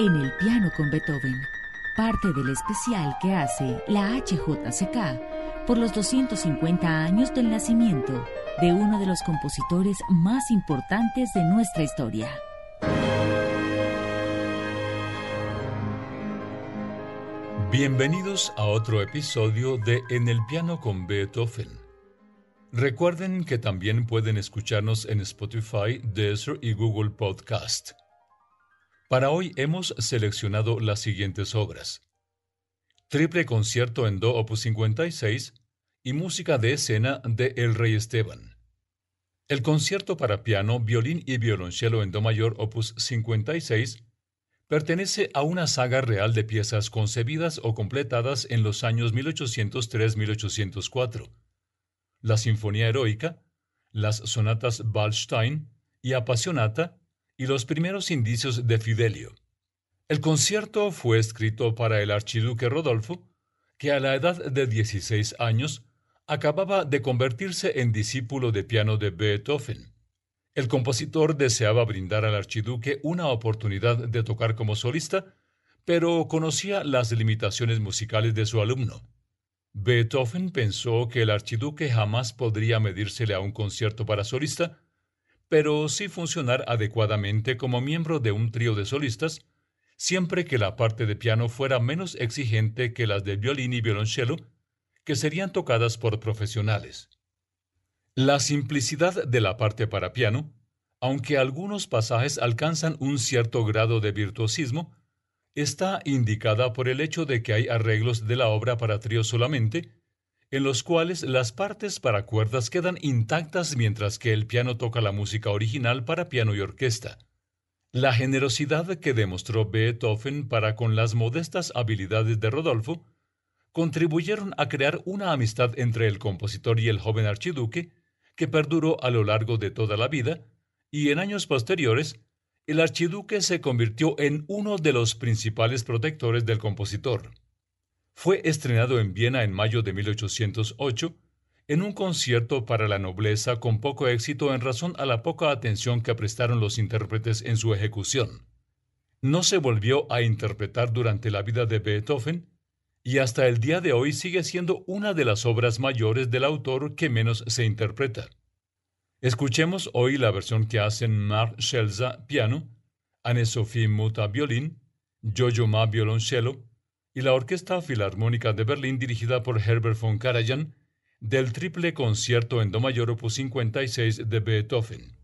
En el piano con Beethoven, parte del especial que hace la HJCK por los 250 años del nacimiento de uno de los compositores más importantes de nuestra historia. Bienvenidos a otro episodio de En el piano con Beethoven. Recuerden que también pueden escucharnos en Spotify, Deezer y Google Podcast. Para hoy hemos seleccionado las siguientes obras. Triple concierto en Do Opus 56 y música de escena de El Rey Esteban. El concierto para piano, violín y violonchelo en Do mayor Opus 56 pertenece a una saga real de piezas concebidas o completadas en los años 1803-1804. La Sinfonía Heroica, las sonatas Waldstein y Apasionata y los primeros indicios de Fidelio. El concierto fue escrito para el archiduque Rodolfo, que a la edad de 16 años acababa de convertirse en discípulo de piano de Beethoven. El compositor deseaba brindar al archiduque una oportunidad de tocar como solista, pero conocía las limitaciones musicales de su alumno. Beethoven pensó que el archiduque jamás podría medírsele a un concierto para solista, pero sí funcionar adecuadamente como miembro de un trío de solistas, siempre que la parte de piano fuera menos exigente que las de violín y violonchelo, que serían tocadas por profesionales. La simplicidad de la parte para piano, aunque algunos pasajes alcanzan un cierto grado de virtuosismo, está indicada por el hecho de que hay arreglos de la obra para trío solamente, en los cuales las partes para cuerdas quedan intactas mientras que el piano toca la música original para piano y orquesta. La generosidad que demostró Beethoven para con las modestas habilidades de Rodolfo contribuyeron a crear una amistad entre el compositor y el joven archiduque que perduró a lo largo de toda la vida, y en años posteriores, el archiduque se convirtió en uno de los principales protectores del compositor. Fue estrenado en Viena en mayo de 1808 en un concierto para la nobleza con poco éxito en razón a la poca atención que prestaron los intérpretes en su ejecución. No se volvió a interpretar durante la vida de Beethoven y hasta el día de hoy sigue siendo una de las obras mayores del autor que menos se interpreta. Escuchemos hoy la versión que hacen Mark Schelza piano, Anne-Sophie Muta violín, Jojo Ma violonchelo, y la Orquesta Filarmónica de Berlín dirigida por Herbert von Karajan del triple concierto en Do mayor opus 56 de Beethoven.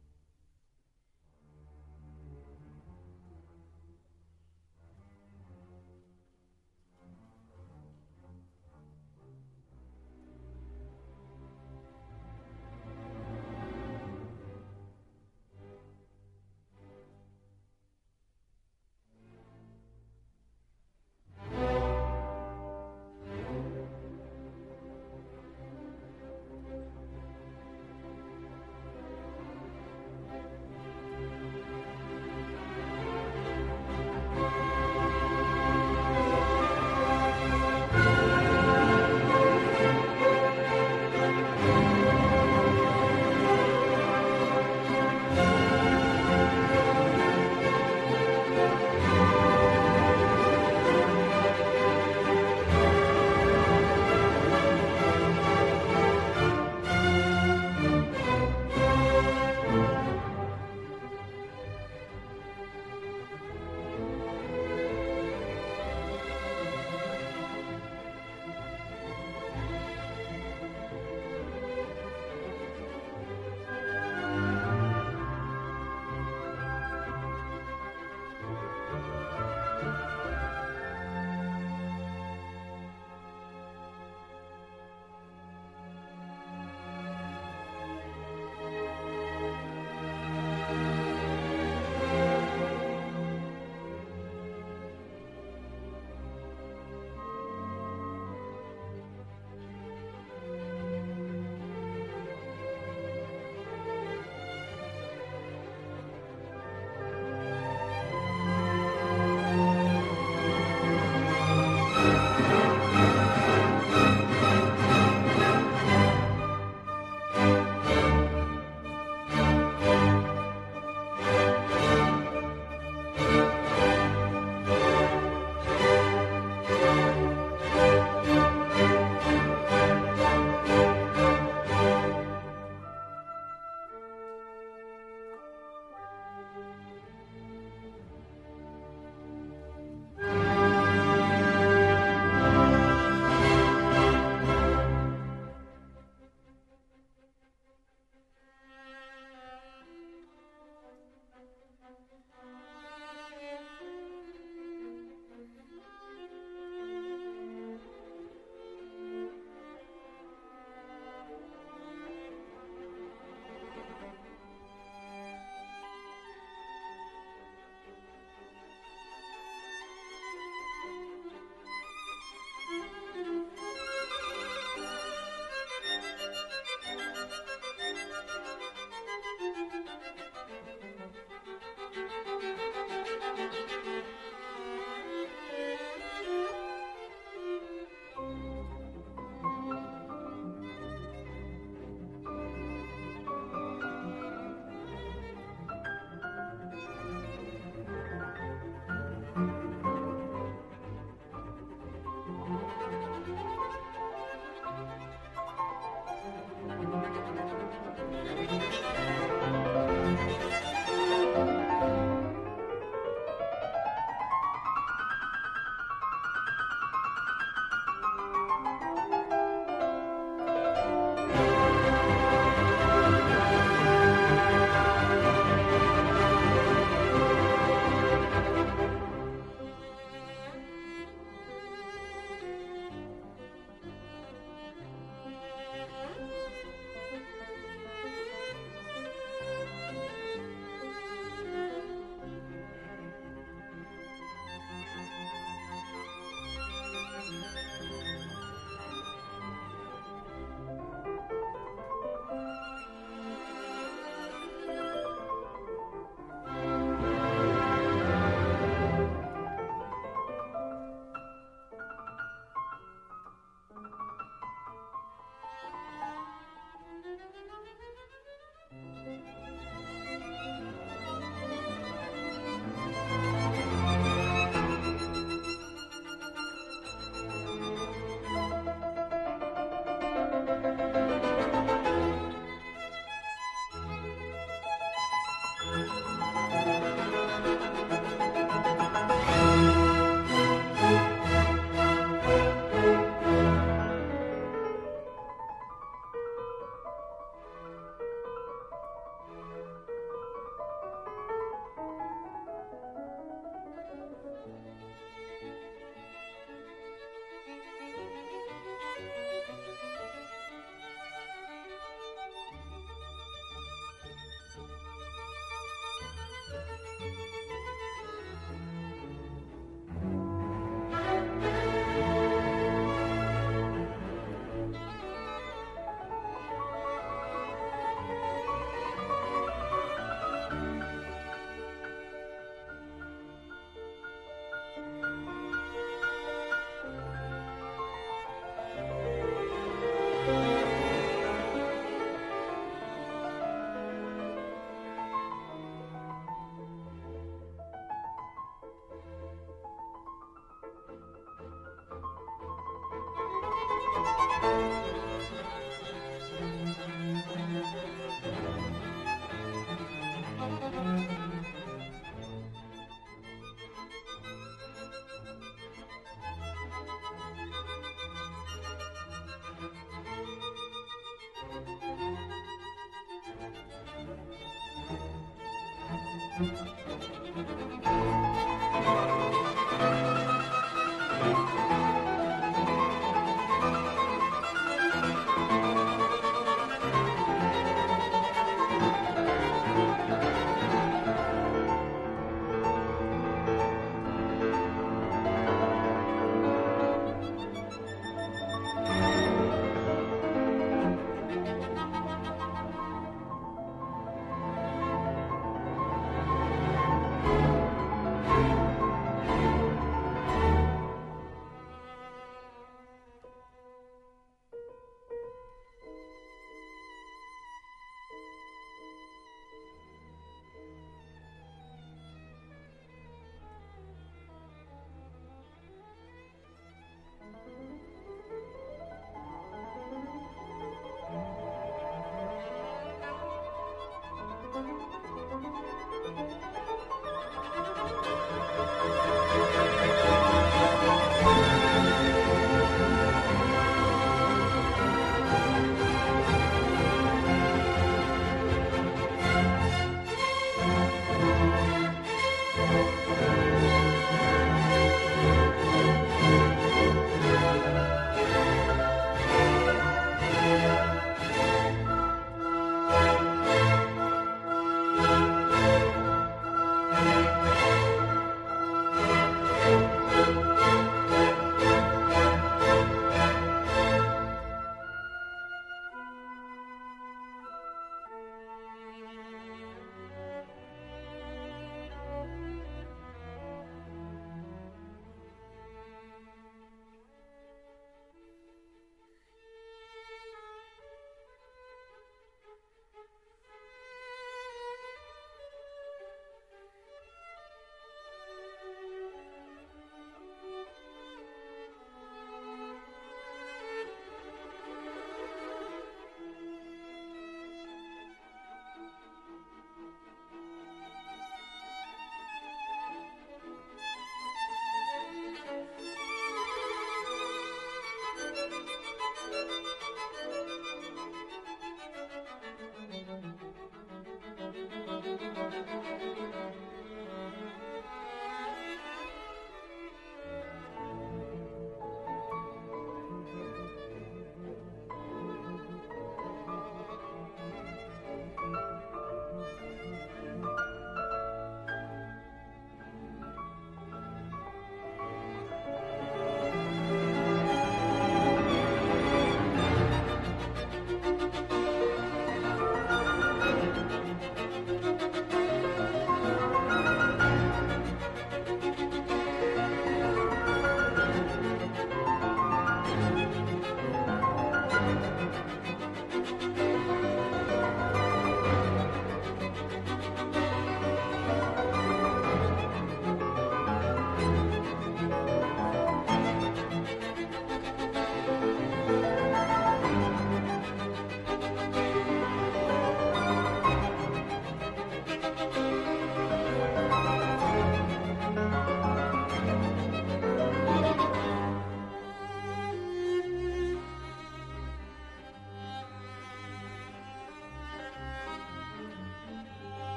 Música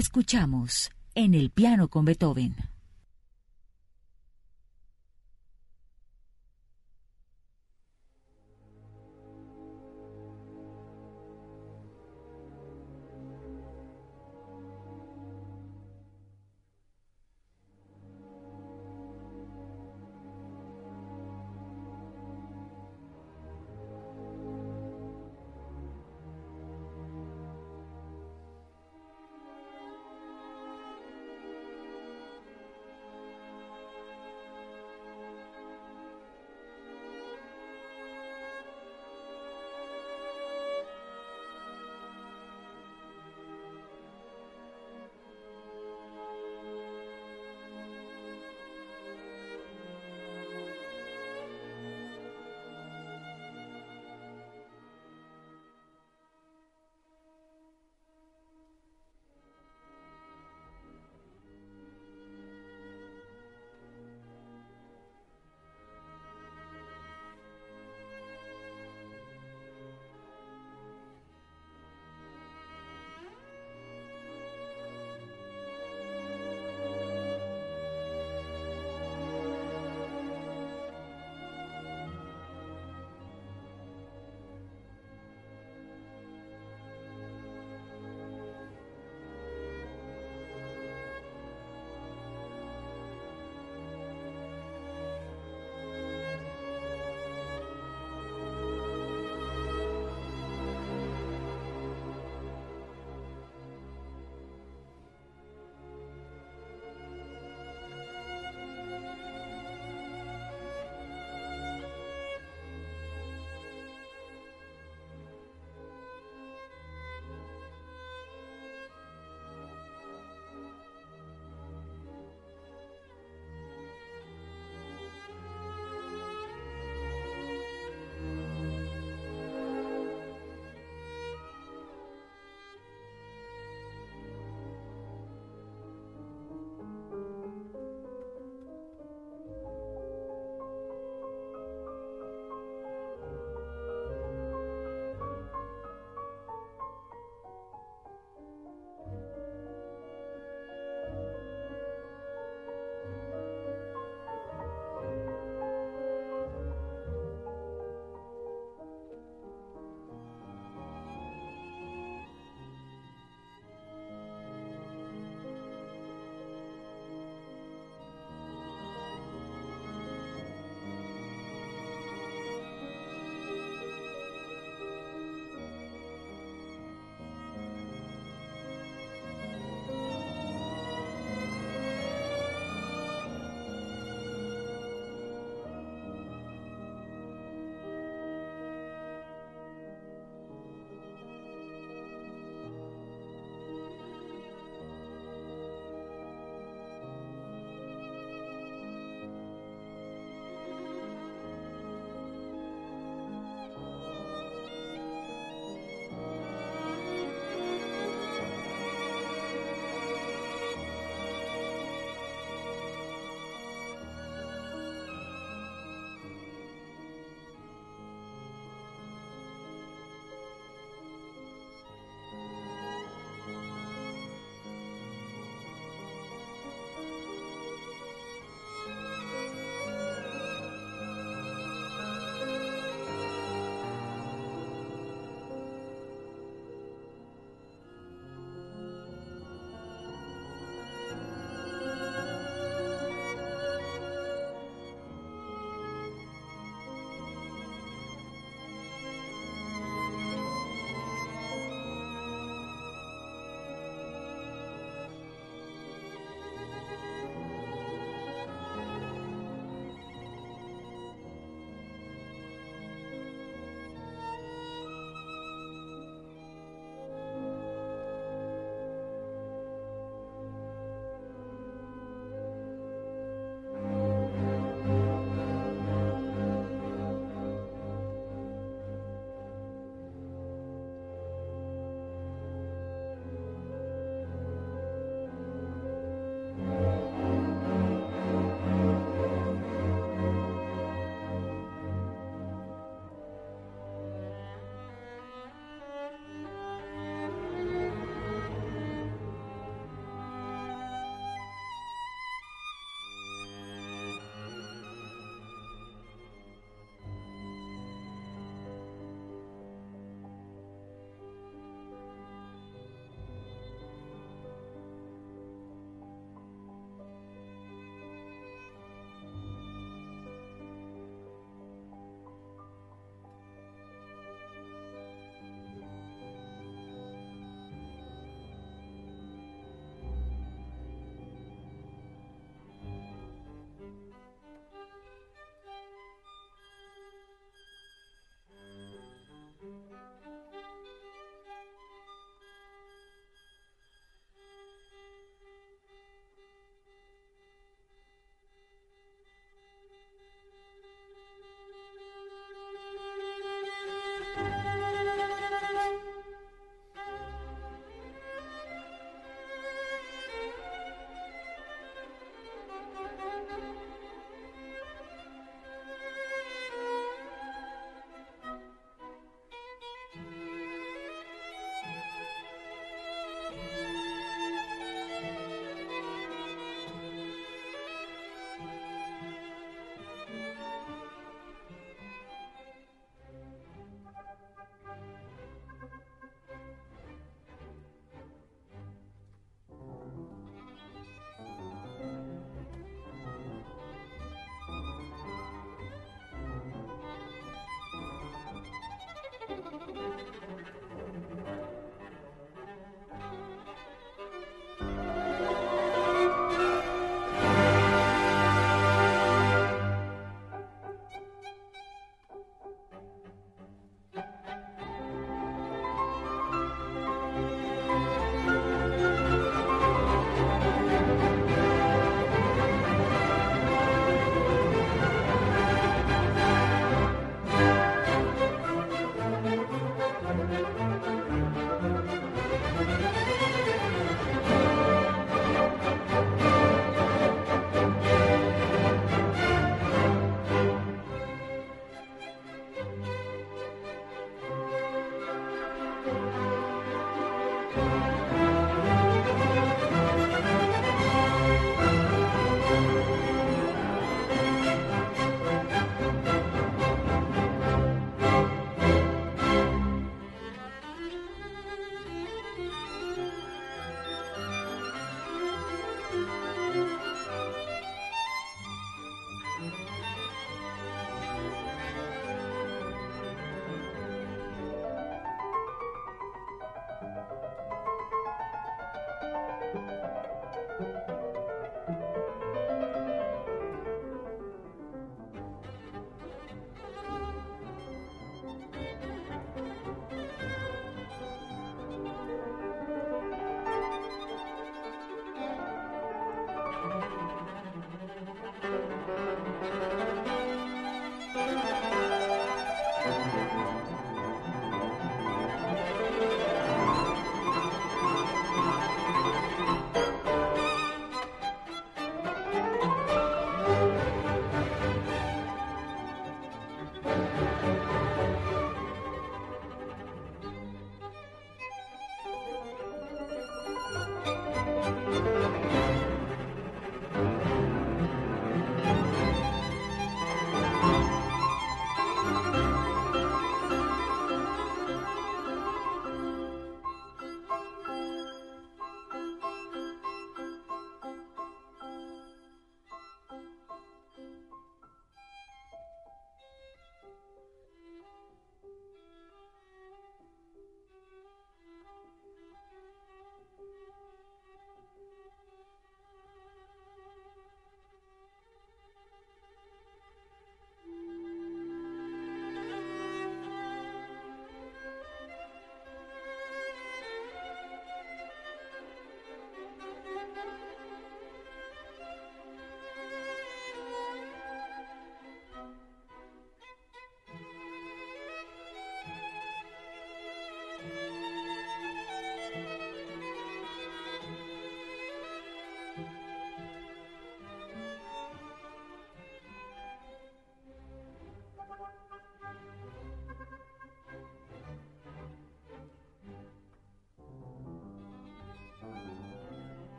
Escuchamos en el piano con Beethoven.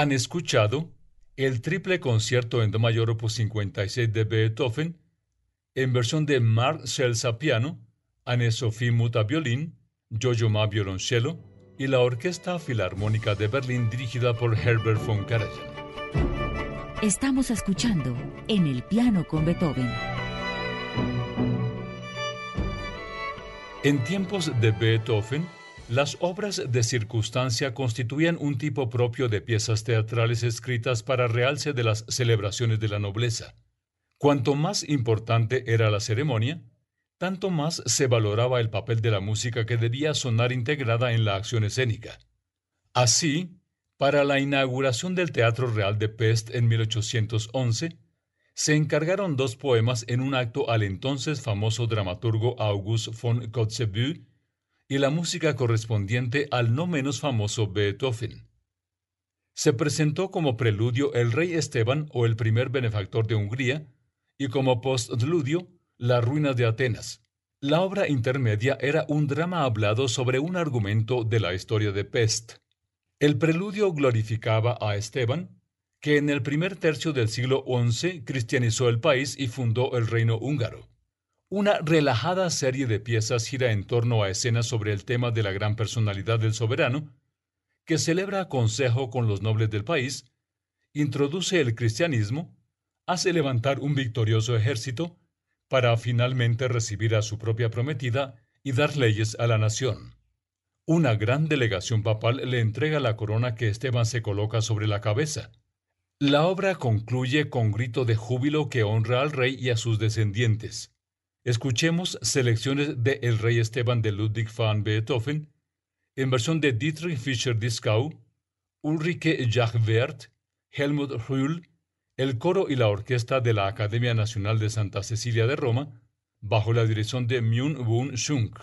Han escuchado el triple concierto en Do mayor opus 56 de Beethoven en versión de Marc Celsa piano, Anne-Sophie Muta violín, Jojo Ma violonchelo y la Orquesta Filarmónica de Berlín dirigida por Herbert von Karajan. Estamos escuchando En el piano con Beethoven. En tiempos de Beethoven, las obras de circunstancia constituían un tipo propio de piezas teatrales escritas para realce de las celebraciones de la nobleza. Cuanto más importante era la ceremonia, tanto más se valoraba el papel de la música que debía sonar integrada en la acción escénica. Así, para la inauguración del Teatro Real de Pest en 1811, se encargaron dos poemas en un acto al entonces famoso dramaturgo August von Kotzebue y la música correspondiente al no menos famoso Beethoven. Se presentó como preludio el rey Esteban o el primer benefactor de Hungría y como postludio la ruina de Atenas. La obra intermedia era un drama hablado sobre un argumento de la historia de Pest. El preludio glorificaba a Esteban, que en el primer tercio del siglo XI cristianizó el país y fundó el reino húngaro. Una relajada serie de piezas gira en torno a escenas sobre el tema de la gran personalidad del soberano, que celebra consejo con los nobles del país, introduce el cristianismo, hace levantar un victorioso ejército, para finalmente recibir a su propia prometida y dar leyes a la nación. Una gran delegación papal le entrega la corona que Esteban se coloca sobre la cabeza. La obra concluye con grito de júbilo que honra al rey y a sus descendientes. Escuchemos selecciones de El Rey Esteban de Ludwig van Beethoven, en versión de Dietrich Fischer-Dieskau, Ulrike Jachwert, Helmut Rühl, el coro y la orquesta de la Academia Nacional de Santa Cecilia de Roma, bajo la dirección de Myung Woon Shunk.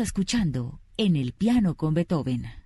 Escuchando en el piano con Beethoven.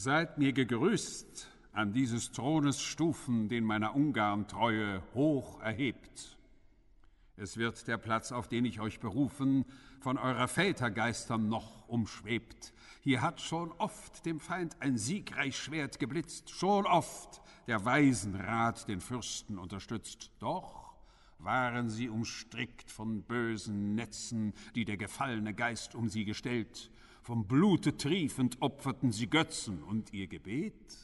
Seid mir gegrüßt an dieses Thrones Stufen, den meiner Ungarn-Treue hoch erhebt. Es wird der Platz, auf den ich euch berufen, von eurer Väter Geistern noch umschwebt. Hier hat schon oft dem Feind ein siegreich Schwert geblitzt, schon oft der Waisenrat den Fürsten unterstützt. Doch waren sie umstrickt von bösen Netzen, die der gefallene Geist um sie gestellt. Vom Blute triefend opferten sie Götzen und ihr Gebet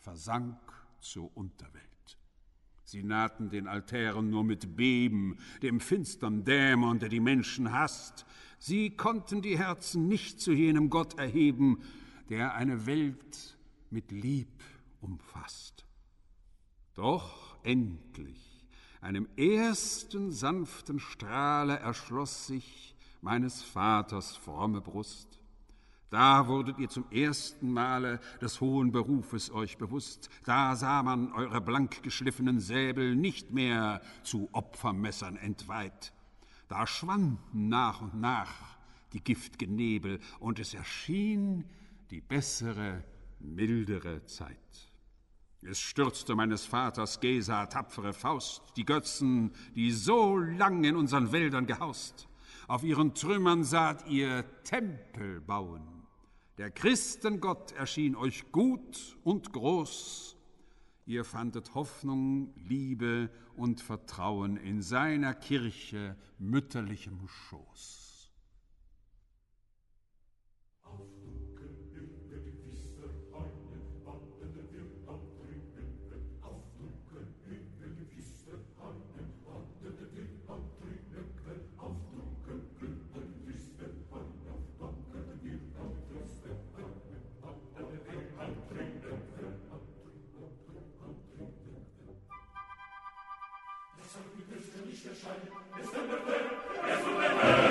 versank zur Unterwelt. Sie nahten den Altären nur mit Beben, dem finstern Dämon, der die Menschen hasst. Sie konnten die Herzen nicht zu jenem Gott erheben, der eine Welt mit Lieb umfasst. Doch endlich, einem ersten sanften Strahle erschloss sich meines Vaters fromme Brust. Da wurdet ihr zum ersten Male des hohen Berufes euch bewusst. Da sah man eure blank geschliffenen Säbel nicht mehr zu Opfermessern entweiht. Da schwanden nach und nach die giftgen Nebel und es erschien die bessere, mildere Zeit. Es stürzte meines Vaters Gesa tapfere Faust, die Götzen, die so lang in unseren Wäldern gehaust. Auf ihren Trümmern saht ihr Tempel bauen der Christengott erschien euch gut und groß. Ihr fandet Hoffnung, Liebe und Vertrauen in seiner Kirche mütterlichem Schoß. Jestem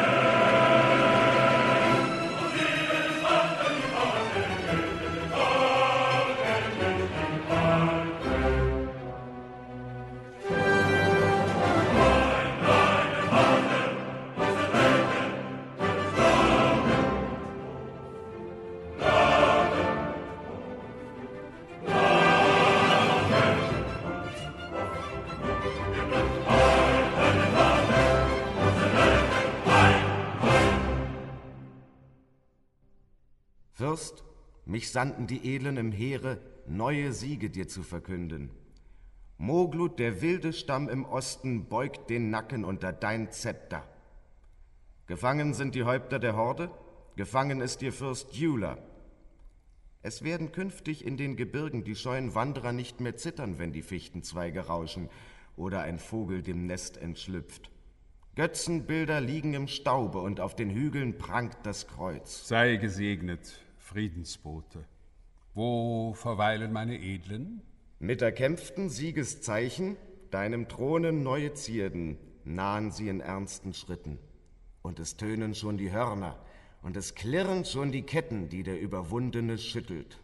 Sandten die Edlen im Heere, neue Siege dir zu verkünden. Moglut, der wilde Stamm im Osten, beugt den Nacken unter dein Zepter. Gefangen sind die Häupter der Horde, gefangen ist ihr Fürst Jula. Es werden künftig in den Gebirgen die scheuen Wanderer nicht mehr zittern, wenn die Fichtenzweige rauschen oder ein Vogel dem Nest entschlüpft. Götzenbilder liegen im Staube und auf den Hügeln prangt das Kreuz. Sei gesegnet, Friedensbote. Wo verweilen meine Edlen? Mit erkämpften Siegeszeichen, deinem Throne neue Zierden, nahen sie in ernsten Schritten. Und es tönen schon die Hörner, und es klirren schon die Ketten, die der Überwundene schüttelt.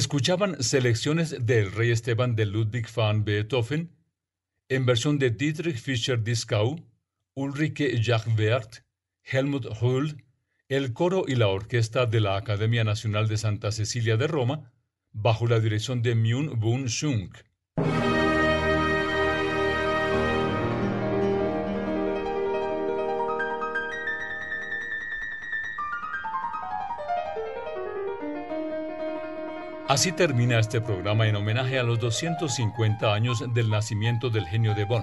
Escuchaban selecciones del Rey Esteban de Ludwig van Beethoven en versión de Dietrich Fischer-Dieskau, Ulrike Jachwert, Helmut Hull, el coro y la orquesta de la Academia Nacional de Santa Cecilia de Roma, bajo la dirección de Myun Bun. Así termina este programa en homenaje a los 250 años del nacimiento del genio de Bonn.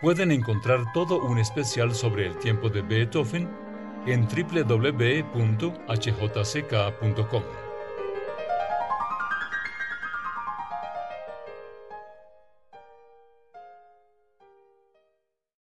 Pueden encontrar todo un especial sobre el tiempo de Beethoven en www.hjck.com.